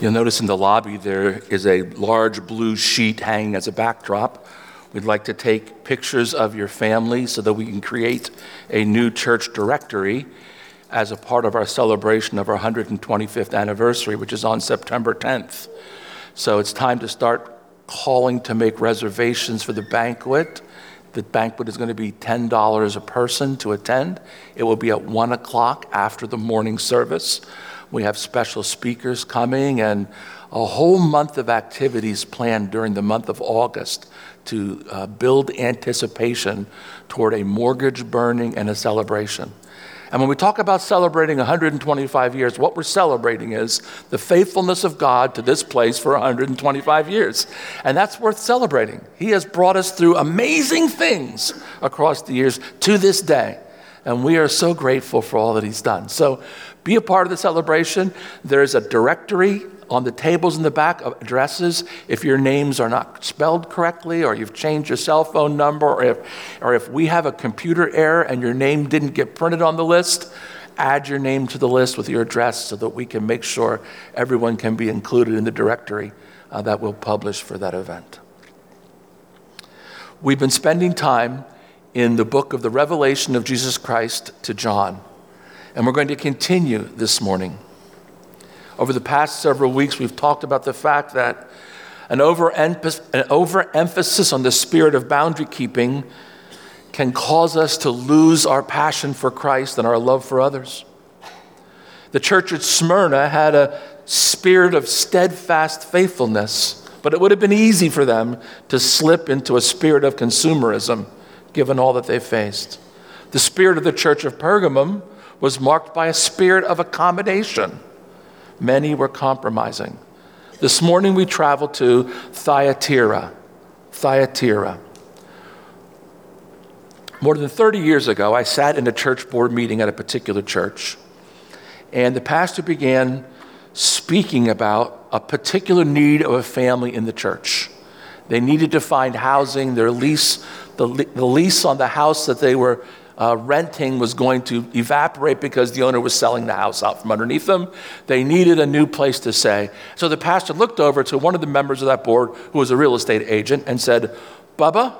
You'll notice in the lobby there is a large blue sheet hanging as a backdrop. We'd like to take pictures of your family so that we can create a new church directory as a part of our celebration of our 125th anniversary, which is on September 10th. So it's time to start calling to make reservations for the banquet. The banquet is going to be $10 a person to attend. It will be at 1 o'clock after the morning service. We have special speakers coming and a whole month of activities planned during the month of August to uh, build anticipation toward a mortgage burning and a celebration. And when we talk about celebrating 125 years, what we're celebrating is the faithfulness of God to this place for 125 years. And that's worth celebrating. He has brought us through amazing things across the years to this day. And we are so grateful for all that He's done. So be a part of the celebration. There's a directory on the tables in the back of addresses. If your names are not spelled correctly or you've changed your cell phone number or if, or if we have a computer error and your name didn't get printed on the list add your name to the list with your address so that we can make sure everyone can be included in the directory uh, that we'll publish for that event. We've been spending time in the book of the revelation of jesus christ to john and we're going to continue this morning over the past several weeks, we've talked about the fact that an, overemphasis on the spirit of boundary keeping can cause us to lose our passion for Christ and our love for others. The church at Smyrna had a spirit of steadfast faithfulness, but it would have been easy for them to slip into a spirit of consumerism given all that they faced. The spirit of the church of Pergamum was marked by a spirit of accommodation Many were compromising. This morning we traveled to Thyatira. Thyatira. More than 30 years ago, I sat in a church board meeting at a particular church, and the pastor began speaking about a particular need of a family in the church. They needed to find housing. Their lease, the, the lease on the house that they were uh, renting was going to evaporate because the owner was selling the house out from underneath them. They needed a new place to stay. So the pastor looked over to one of the members of that board, who was a real estate agent, and said, Bubba,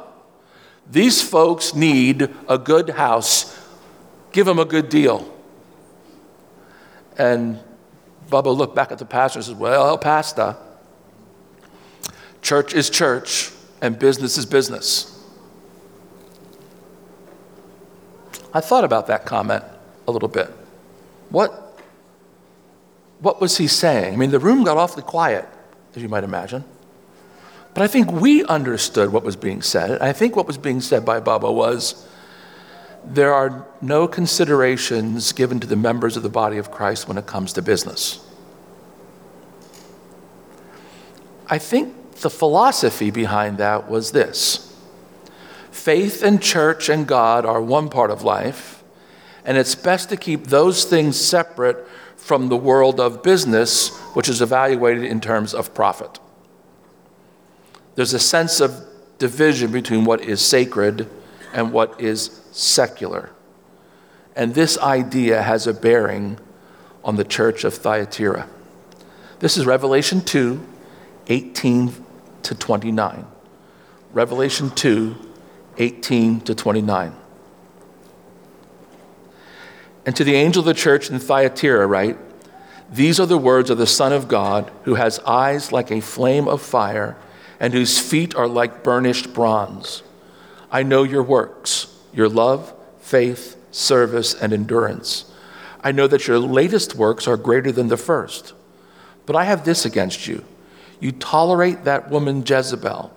these folks need a good house. Give them a good deal. And Bubba looked back at the pastor and said, Well, Pastor, church is church and business is business. I thought about that comment a little bit. What, what was he saying? I mean, the room got awfully quiet, as you might imagine. But I think we understood what was being said. I think what was being said by Bubba was there are no considerations given to the members of the body of Christ when it comes to business. I think the philosophy behind that was this Faith and church and God are one part of life, and it's best to keep those things separate from the world of business, which is evaluated in terms of profit. There's a sense of division between what is sacred and what is secular. And this idea has a bearing on the church of Thyatira. This is Revelation 2 18 to 29. Revelation 2 18 to 29. And to the angel of the church in Thyatira, write, These are the words of the Son of God, who has eyes like a flame of fire, and whose feet are like burnished bronze. I know your works, your love, faith, service, and endurance. I know that your latest works are greater than the first. But I have this against you you tolerate that woman Jezebel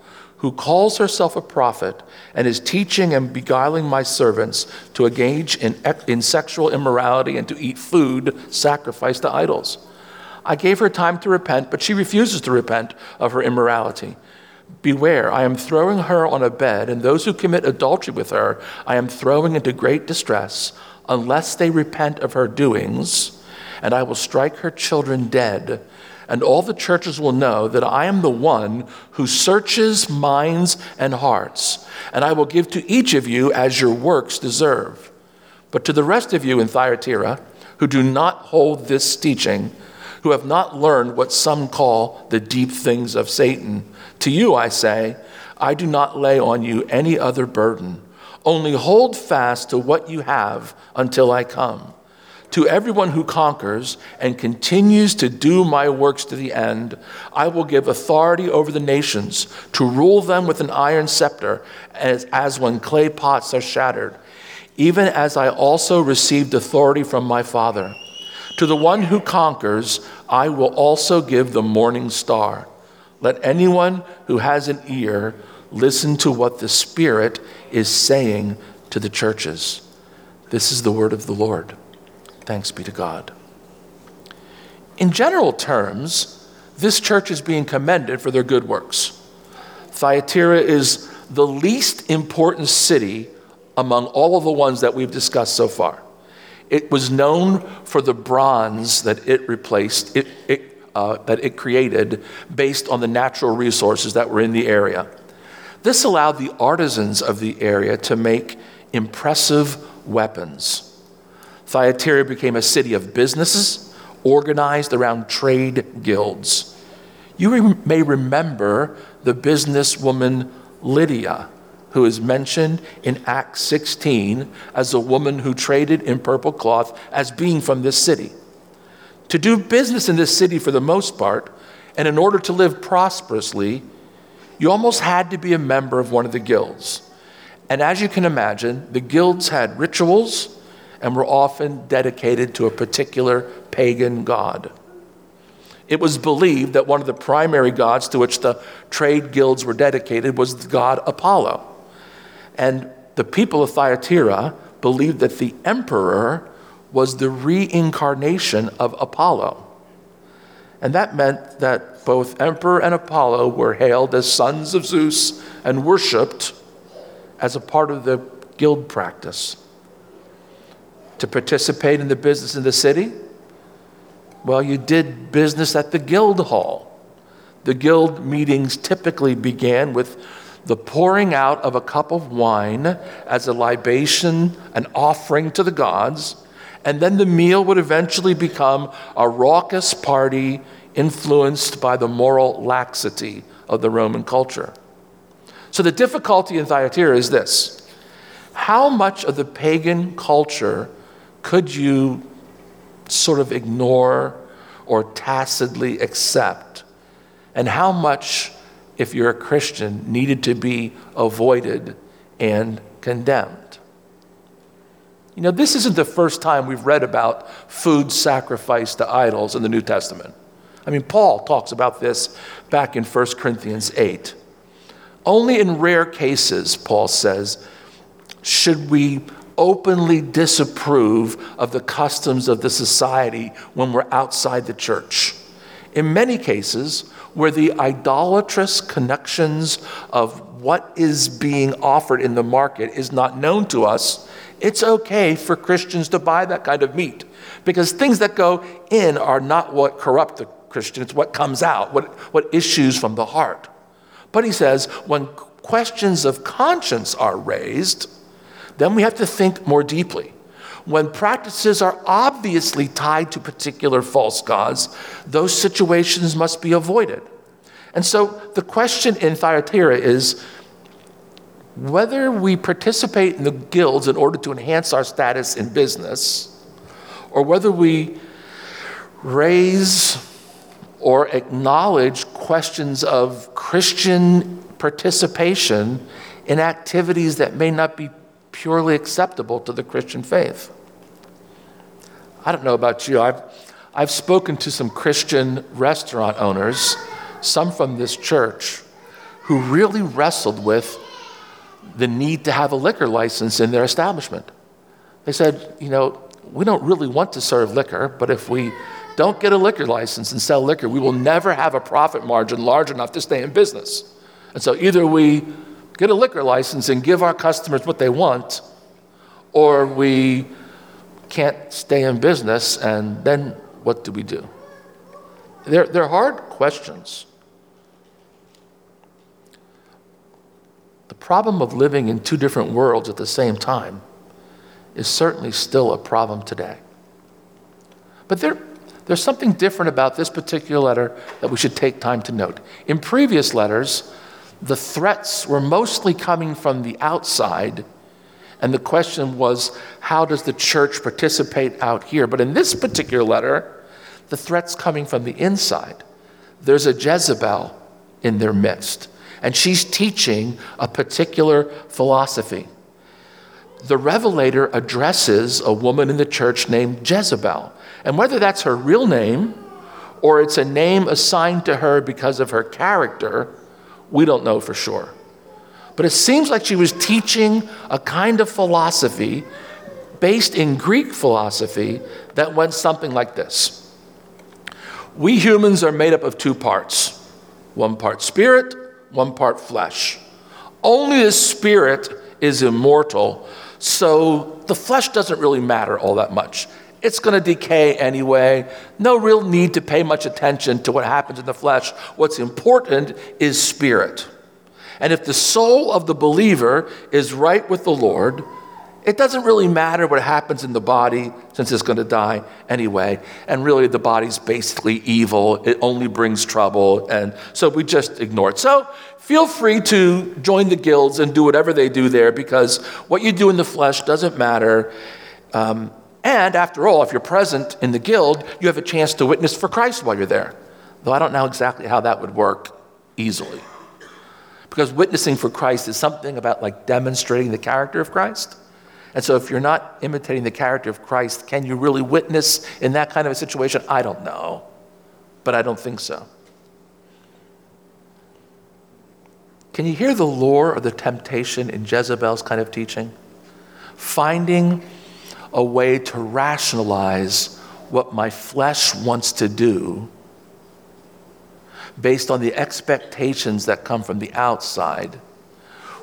who calls herself a prophet and is teaching and beguiling my servants to engage in, in sexual immorality and to eat food sacrificed to idols. I gave her time to repent, but she refuses to repent of her immorality. Beware, I am throwing her on a bed, and those who commit adultery with her I am throwing into great distress, unless they repent of her doings, and I will strike her children dead and all the churches will know that I am the one who searches minds and hearts, and I will give to each of you as your works deserve. But to the rest of you in Thyatira, who do not hold this teaching, who have not learned what some call the deep things of Satan. To you I say, I do not lay on you any other burden. Only hold fast to what you have until I come. To everyone who conquers and continues to do my works to the end, I will give authority over the nations to rule them with an iron scepter, as, as when clay pots are shattered, even as I also received authority from my Father. To the one who conquers, I will also give the morning star. Let anyone who has an ear listen to what the Spirit is saying to the churches. This is the word of the Lord. Thanks be to God. In general terms, this church is being commended for their good works. Thyatira is the least important city among all of the ones that we've discussed so far. It was known for the bronze that it replaced, it, it, uh, that it created based on the natural resources that were in the area. This allowed the artisans of the area to make impressive weapons. Thyatira became a city of businesses organized around trade guilds. You re- may remember the businesswoman Lydia, who is mentioned in Acts 16 as a woman who traded in purple cloth as being from this city. To do business in this city for the most part, and in order to live prosperously, you almost had to be a member of one of the guilds. And as you can imagine, the guilds had rituals and were often dedicated to a particular pagan god. It was believed that one of the primary gods to which the trade guilds were dedicated was the god Apollo. And the people of Thyatira believed that the emperor was the reincarnation of Apollo. And that meant that both emperor and Apollo were hailed as sons of Zeus and worshiped as a part of the guild practice to participate in the business in the city? Well, you did business at the guild hall. The guild meetings typically began with the pouring out of a cup of wine as a libation, an offering to the gods, and then the meal would eventually become a raucous party influenced by the moral laxity of the Roman culture. So the difficulty in Thyatira is this how much of the pagan culture could you sort of ignore or tacitly accept? And how much, if you're a Christian, needed to be avoided and condemned? You know, this isn't the first time we've read about food sacrificed to idols in the New Testament. I mean, Paul talks about this back in 1 Corinthians 8. Only in rare cases, Paul says, should we openly disapprove of the customs of the society when we're outside the church. In many cases, where the idolatrous connections of what is being offered in the market is not known to us, it's okay for Christians to buy that kind of meat because things that go in are not what corrupt the Christian, it's what comes out, what, what issues from the heart. But he says, when questions of conscience are raised, then we have to think more deeply. When practices are obviously tied to particular false gods, those situations must be avoided. And so the question in Thyatira is whether we participate in the guilds in order to enhance our status in business, or whether we raise or acknowledge questions of Christian participation in activities that may not be purely acceptable to the Christian faith. I don't know about you. I've, I've spoken to some Christian restaurant owners, some from this church, who really wrestled with the need to have a liquor license in their establishment. They said, you know, we don't really want to serve liquor, but if we don't get a liquor license and sell liquor, we will never have a profit margin large enough to stay in business. And so either we get a liquor license and give our customers what they want, or we can't stay in business, and then what do we do? They're, they're hard questions. The problem of living in two different worlds at the same time is certainly still a problem today. But there, there's something different about this particular letter that we should take time to note. In previous letters, the threats were mostly coming from the outside, and the question was, how does the church participate out here? But in this particular letter, the threat's coming from the inside. There's a Jezebel in their midst, and she's teaching a particular philosophy. The Revelator addresses a woman in the church named Jezebel. And whether that's her real name or it's a name assigned to her because of her character, we don't know for sure. But it seems like she was teaching a kind of philosophy based in Greek philosophy that went something like this We humans are made up of two parts one part spirit, one part flesh. Only the spirit is immortal, so the flesh doesn't really matter all that much. It's going to decay anyway. No real need to pay much attention to what happens in the flesh. What's important is spirit. And if the soul of the believer is right with the Lord, it doesn't really matter what happens in the body since it's going to die anyway. And really, the body's basically evil. It only brings trouble. And so we just ignore it. So feel free to join the guilds and do whatever they do there because what you do in the flesh doesn't matter. Um, and after all, if you're present in the guild, you have a chance to witness for Christ while you're there. Though I don't know exactly how that would work easily. Because witnessing for Christ is something about like demonstrating the character of Christ. And so if you're not imitating the character of Christ, can you really witness in that kind of a situation? I don't know. But I don't think so. Can you hear the lure or the temptation in Jezebel's kind of teaching? Finding a way to rationalize what my flesh wants to do based on the expectations that come from the outside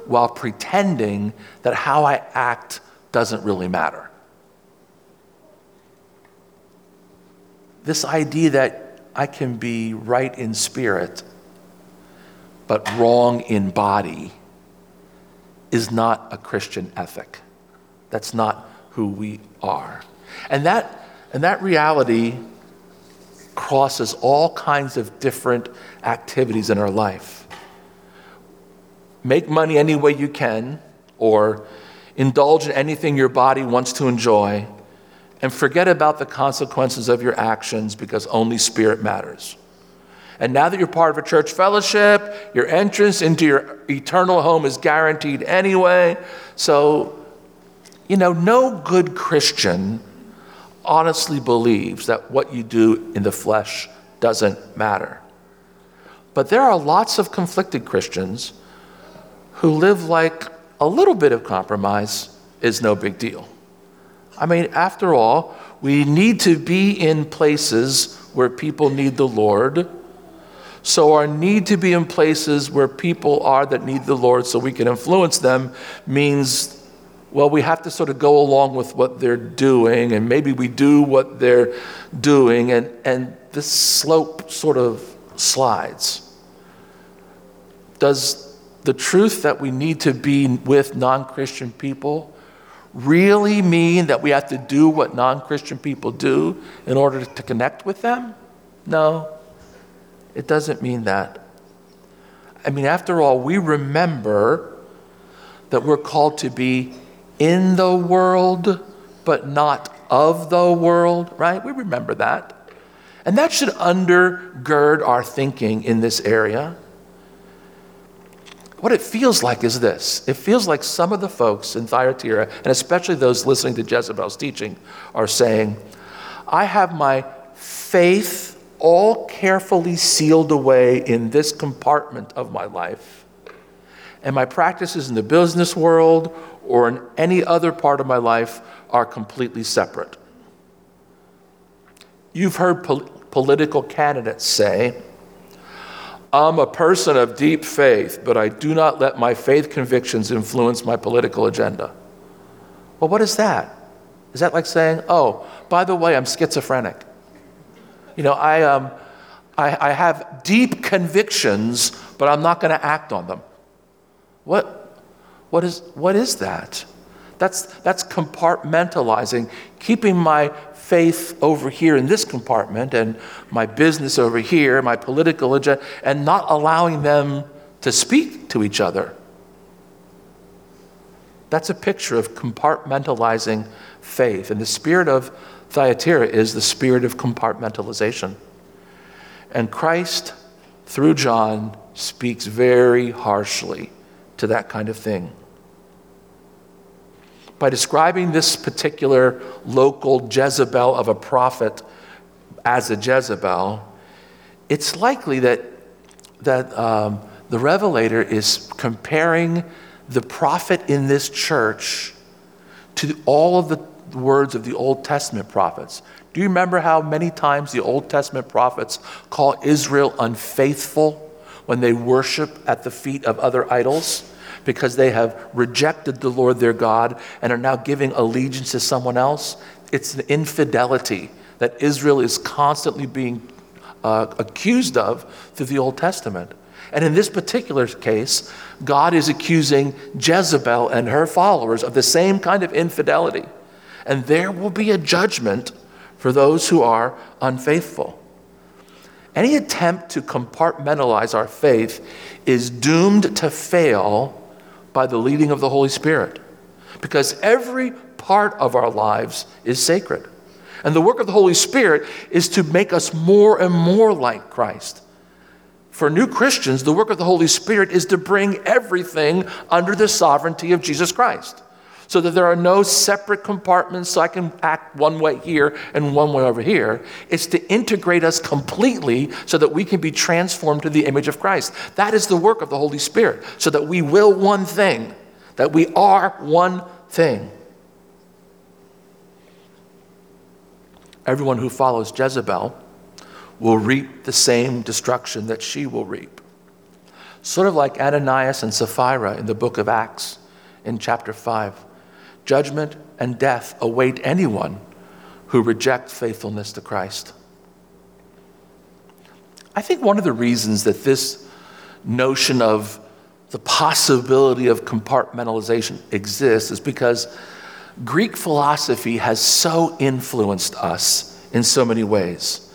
while pretending that how I act doesn't really matter. This idea that I can be right in spirit but wrong in body is not a Christian ethic. That's not who we are. And that, and that reality crosses all kinds of different activities in our life. Make money any way you can, or indulge in anything your body wants to enjoy, and forget about the consequences of your actions because only spirit matters. And now that you're part of a church fellowship, your entrance into your eternal home is guaranteed anyway. So you know, no good Christian honestly believes that what you do in the flesh doesn't matter. But there are lots of conflicted Christians who live like a little bit of compromise is no big deal. I mean, after all, we need to be in places where people need the Lord. So, our need to be in places where people are that need the Lord so we can influence them means well, we have to sort of go along with what they're doing, and maybe we do what they're doing, and, and this slope sort of slides. Does the truth that we need to be with non Christian people really mean that we have to do what non Christian people do in order to connect with them? No, it doesn't mean that. I mean, after all, we remember that we're called to be in the world, but not of the world, right? We remember that. And that should undergird our thinking in this area. What it feels like is this it feels like some of the folks in Thyatira, and especially those listening to Jezebel's teaching, are saying, I have my faith all carefully sealed away in this compartment of my life. And my practices in the business world or in any other part of my life are completely separate. You've heard pol- political candidates say, I'm a person of deep faith, but I do not let my faith convictions influence my political agenda. Well, what is that? Is that like saying, oh, by the way, I'm schizophrenic? You know, I, um, I, I have deep convictions, but I'm not going to act on them. What, what is, what is that? That's, that's compartmentalizing, keeping my faith over here in this compartment and my business over here, my political agenda, and not allowing them to speak to each other. That's a picture of compartmentalizing faith. And the spirit of Thyatira is the spirit of compartmentalization. And Christ, through John, speaks very harshly to that kind of thing. By describing this particular local Jezebel of a prophet as a Jezebel, it's likely that, that um, the revelator is comparing the prophet in this church to all of the words of the Old Testament prophets. Do you remember how many times the Old Testament prophets call Israel unfaithful when they worship at the feet of other idols? Because they have rejected the Lord their God and are now giving allegiance to someone else. It's an infidelity that Israel is constantly being uh, accused of through the Old Testament. And in this particular case, God is accusing Jezebel and her followers of the same kind of infidelity. And there will be a judgment for those who are unfaithful. Any attempt to compartmentalize our faith is doomed to fail by the leading of the Holy Spirit because every part of our lives is sacred. And the work of the Holy Spirit is to make us more and more like Christ. For new Christians, the work of the Holy Spirit is to bring everything under the sovereignty of Jesus Christ. So that there are no separate compartments so I can act one way here and one way over here. It's to integrate us completely so that we can be transformed to the image of Christ. That is the work of the Holy Spirit, so that we will one thing, that we are one thing. Everyone who follows Jezebel will reap the same destruction that she will reap. Sort of like Ananias and Sapphira in the book of Acts in chapter 5. Judgment and death await anyone who rejects faithfulness to Christ. I think one of the reasons that this notion of the possibility of compartmentalization exists is because Greek philosophy has so influenced us in so many ways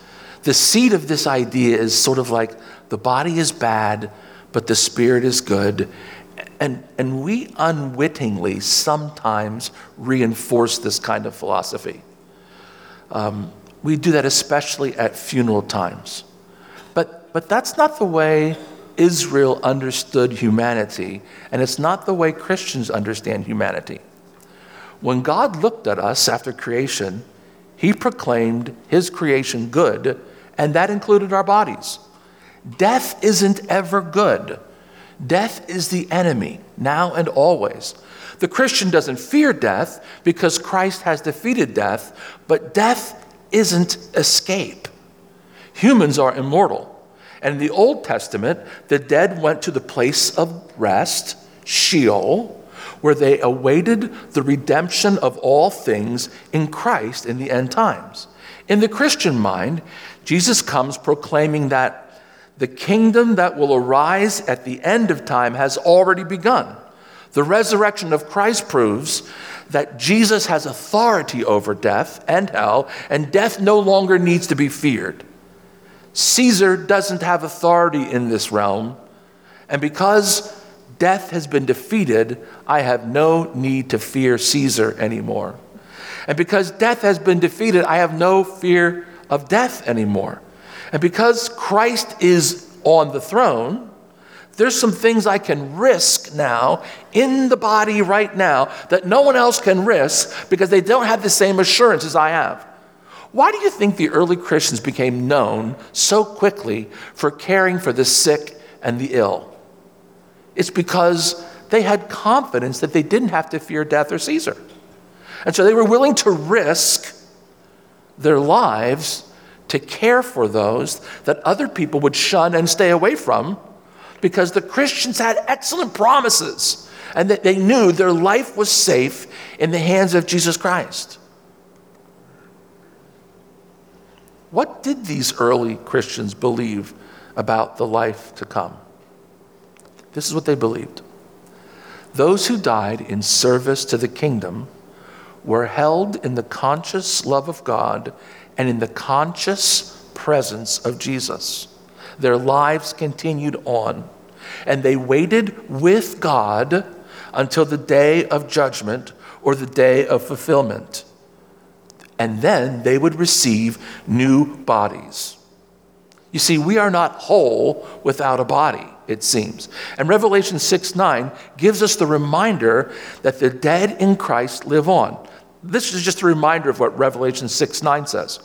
the seed of this idea is sort of like the body is bad, but the spirit is good. And, and we unwittingly sometimes reinforce this kind of philosophy. Um, we do that especially at funeral times. But, but that's not the way Israel understood humanity, and it's not the way Christians understand humanity. When God looked at us after creation, he proclaimed his creation good and that included our bodies. Death isn't ever good. Death is the enemy, now and always. The Christian doesn't fear death because Christ has defeated death, but death isn't escape. Humans are immortal. And in the Old Testament, the dead went to the place of rest, Sheol, where they awaited the redemption of all things in Christ in the end times. In the Christian mind, Jesus comes proclaiming that the kingdom that will arise at the end of time has already begun. The resurrection of Christ proves that Jesus has authority over death and hell, and death no longer needs to be feared. Caesar doesn't have authority in this realm, and because death has been defeated, I have no need to fear Caesar anymore. And because death has been defeated, I have no fear of death anymore. And because Christ is on the throne, there's some things I can risk now in the body right now that no one else can risk because they don't have the same assurance as I have. Why do you think the early Christians became known so quickly for caring for the sick and the ill? It's because they had confidence that they didn't have to fear death or Caesar. And so they were willing to risk their lives to care for those that other people would shun and stay away from because the Christians had excellent promises and that they knew their life was safe in the hands of Jesus Christ. What did these early Christians believe about the life to come? This is what they believed. Those who died in service to the kingdom were held in the conscious love of God and in the conscious presence of Jesus. Their lives continued on, and they waited with God until the day of judgment or the day of fulfillment. And then they would receive new bodies. You see, we are not whole without a body, it seems. And Revelation 6 9 gives us the reminder that the dead in Christ live on. This is just a reminder of what Revelation 6 9 says.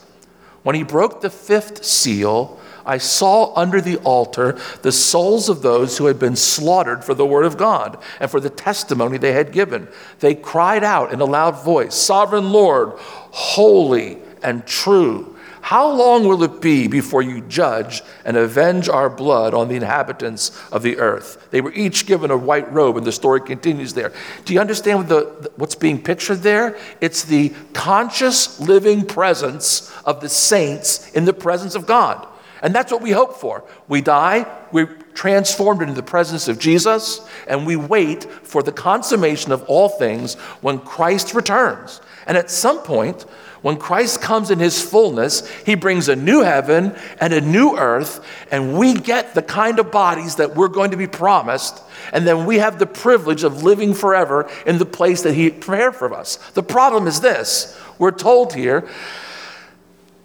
When he broke the fifth seal, I saw under the altar the souls of those who had been slaughtered for the word of God and for the testimony they had given. They cried out in a loud voice, Sovereign Lord, holy and true how long will it be before you judge and avenge our blood on the inhabitants of the earth? They were each given a white robe, and the story continues there. Do you understand what the, what's being pictured there? It's the conscious living presence of the saints in the presence of God. And that's what we hope for. We die, we're transformed into the presence of Jesus, and we wait for the consummation of all things when Christ returns. And at some point, when Christ comes in his fullness, he brings a new heaven and a new earth, and we get the kind of bodies that we're going to be promised. And then we have the privilege of living forever in the place that he prepared for us. The problem is this we're told here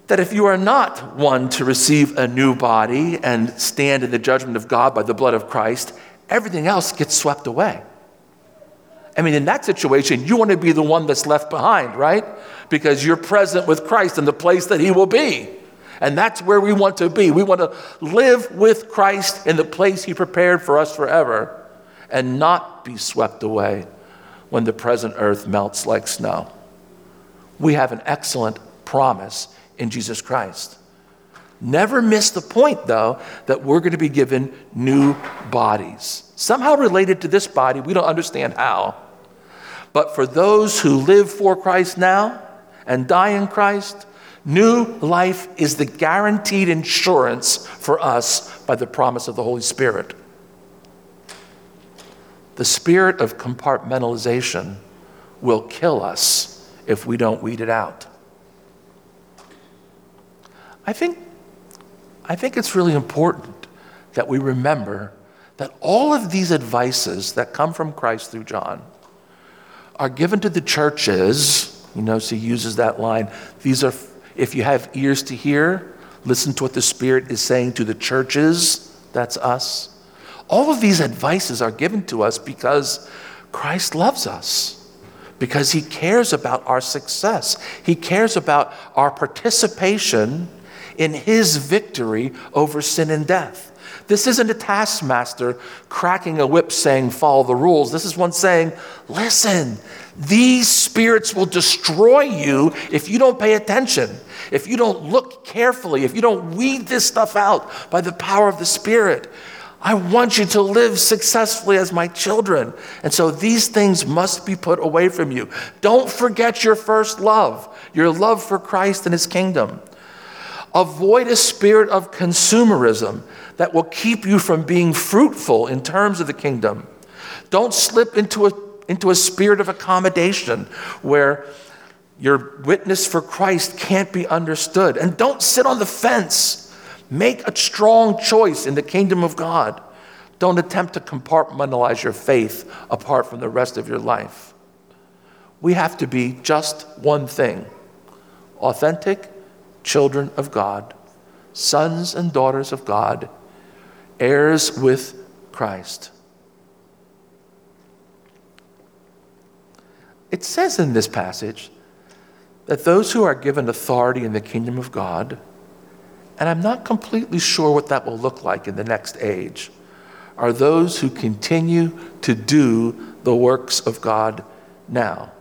that if you are not one to receive a new body and stand in the judgment of God by the blood of Christ, everything else gets swept away. I mean, in that situation, you want to be the one that's left behind, right? Because you're present with Christ in the place that He will be. And that's where we want to be. We want to live with Christ in the place He prepared for us forever and not be swept away when the present earth melts like snow. We have an excellent promise in Jesus Christ. Never miss the point, though, that we're going to be given new bodies. Somehow related to this body, we don't understand how. But for those who live for Christ now and die in Christ, new life is the guaranteed insurance for us by the promise of the Holy Spirit. The spirit of compartmentalization will kill us if we don't weed it out. I think, I think it's really important that we remember that all of these advices that come from Christ through John are given to the churches. You know, so he uses that line. These are, if you have ears to hear, listen to what the Spirit is saying to the churches. That's us. All of these advices are given to us because Christ loves us, because he cares about our success, he cares about our participation in his victory over sin and death. This isn't a taskmaster cracking a whip saying, follow the rules. This is one saying, listen, these spirits will destroy you if you don't pay attention, if you don't look carefully, if you don't weed this stuff out by the power of the Spirit. I want you to live successfully as my children. And so these things must be put away from you. Don't forget your first love, your love for Christ and his kingdom. Avoid a spirit of consumerism that will keep you from being fruitful in terms of the kingdom. Don't slip into a, into a spirit of accommodation where your witness for Christ can't be understood. And don't sit on the fence. Make a strong choice in the kingdom of God. Don't attempt to compartmentalize your faith apart from the rest of your life. We have to be just one thing authentic children of God, sons and daughters of God heirs with Christ. It says in this passage that those who are given authority in the kingdom of God, and I'm not completely sure what that will look like in the next age, are those who continue to do the works of God now.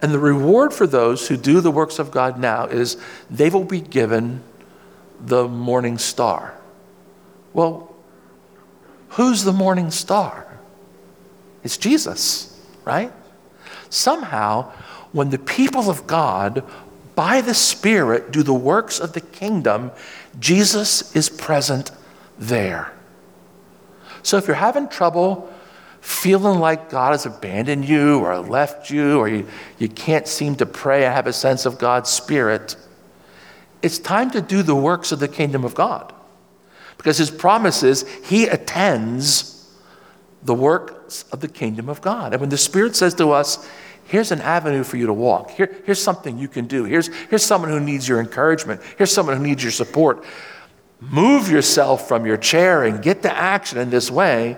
And the reward for those who do the works of God now is they will be given the morning star. Well, Who's the morning star? It's Jesus, right? Somehow, when the people of God, by the Spirit, do the works of the kingdom, Jesus is present there. So if you're having trouble feeling like God has abandoned you or left you or you, you can't seem to pray and have a sense of God's Spirit, it's time to do the works of the kingdom of God. Because his promise is he attends the works of the kingdom of God. And when the Spirit says to us, here's an avenue for you to walk, Here, here's something you can do, here's, here's someone who needs your encouragement, here's someone who needs your support. Move yourself from your chair and get to action in this way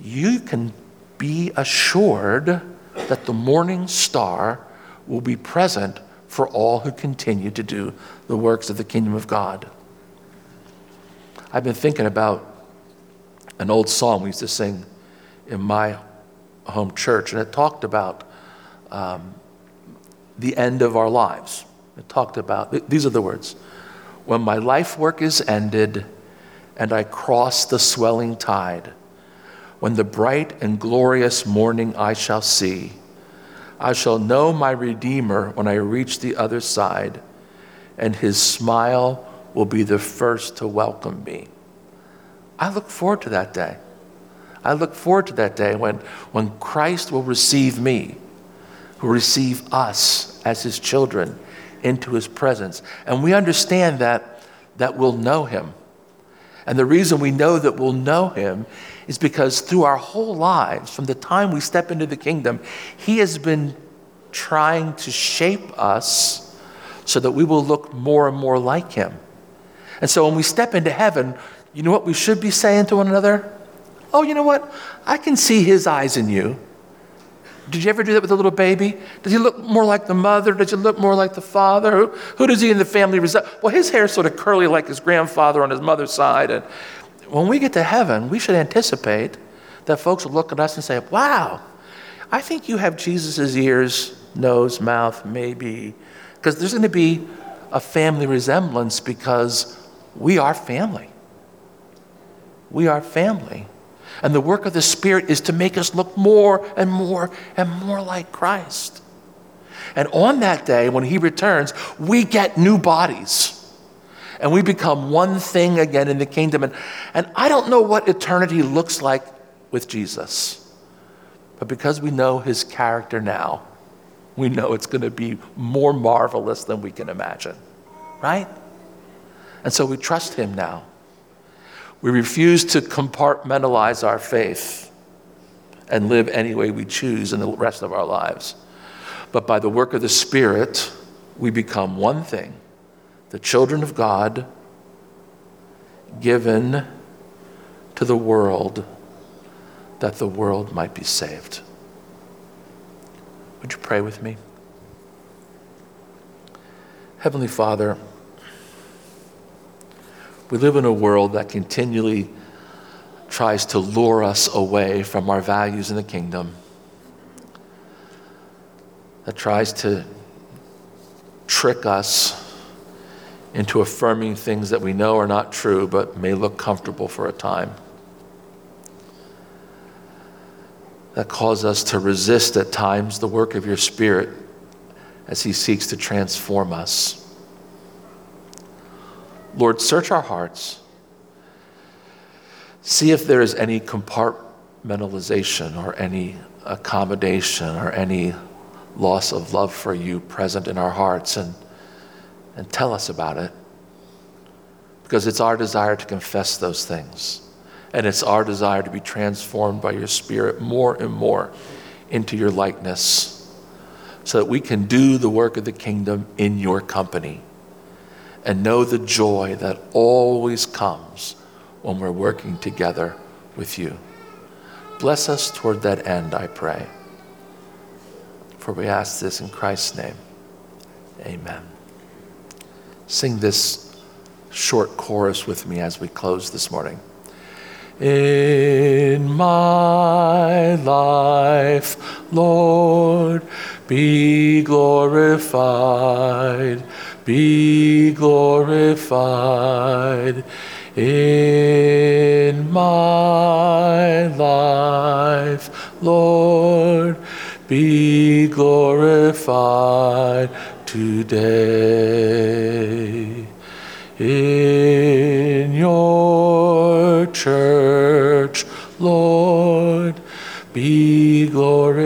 you can be assured that the morning star will be present for all who continue to do the works of the kingdom of God. I've been thinking about an old song we used to sing in my home church, and it talked about um, the end of our lives. It talked about, these are the words When my life work is ended and I cross the swelling tide, when the bright and glorious morning I shall see. I shall know my Redeemer when I reach the other side, and his smile will be the first to welcome me. I look forward to that day. I look forward to that day when, when Christ will receive me, will receive us as his children into his presence. And we understand that, that we'll know him. And the reason we know that we'll know him is because through our whole lives, from the time we step into the kingdom, He has been trying to shape us so that we will look more and more like Him. And so when we step into heaven, you know what we should be saying to one another? Oh, you know what? I can see His eyes in you. Did you ever do that with a little baby? Does he look more like the mother? Does he look more like the father? Who, who does he in the family resemble? Well, his hair is sort of curly like his grandfather on his mother's side, and when we get to heaven, we should anticipate that folks will look at us and say, Wow, I think you have Jesus' ears, nose, mouth, maybe. Because there's going to be a family resemblance because we are family. We are family. And the work of the Spirit is to make us look more and more and more like Christ. And on that day, when He returns, we get new bodies and we become one thing again in the kingdom. And, and I don't know what eternity looks like with Jesus, but because we know his character now, we know it's going to be more marvelous than we can imagine, right? And so we trust him now. We refuse to compartmentalize our faith and live any way we choose in the rest of our lives. But by the work of the Spirit, we become one thing the children of God given to the world that the world might be saved. Would you pray with me? Heavenly Father, we live in a world that continually tries to lure us away from our values in the kingdom, that tries to trick us into affirming things that we know are not true but may look comfortable for a time. That cause us to resist at times the work of your Spirit as He seeks to transform us. Lord, search our hearts. See if there is any compartmentalization or any accommodation or any loss of love for you present in our hearts. And and tell us about it. Because it's our desire to confess those things. And it's our desire to be transformed by your Spirit more and more into your likeness so that we can do the work of the kingdom in your company and know the joy that always comes when we're working together with you. Bless us toward that end, I pray. For we ask this in Christ's name. Amen. Sing this short chorus with me as we close this morning. In my life, Lord, be glorified, be glorified. In my life, Lord, be glorified today. In your church, Lord, be glorified,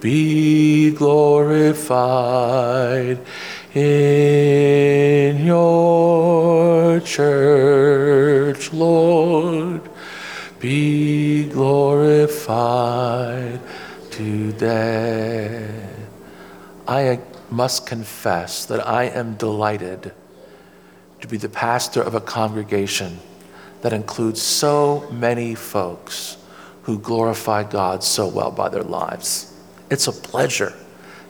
be glorified in your church, Lord. Be glorified today. I must confess that I am delighted to be the pastor of a congregation that includes so many folks who glorify God so well by their lives. It's a pleasure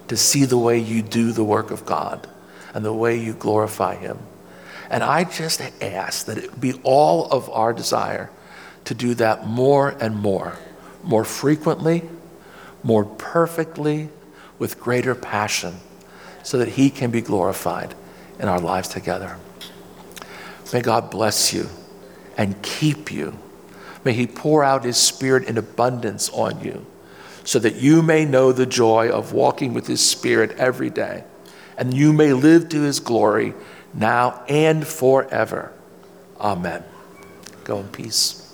to see the way you do the work of God and the way you glorify Him. And I just ask that it be all of our desire to do that more and more, more frequently, more perfectly, with greater passion, so that He can be glorified in our lives together. May God bless you and keep you. May He pour out His Spirit in abundance on you so that you may know the joy of walking with His Spirit every day and you may live to His glory now and forever. Amen. Go in peace.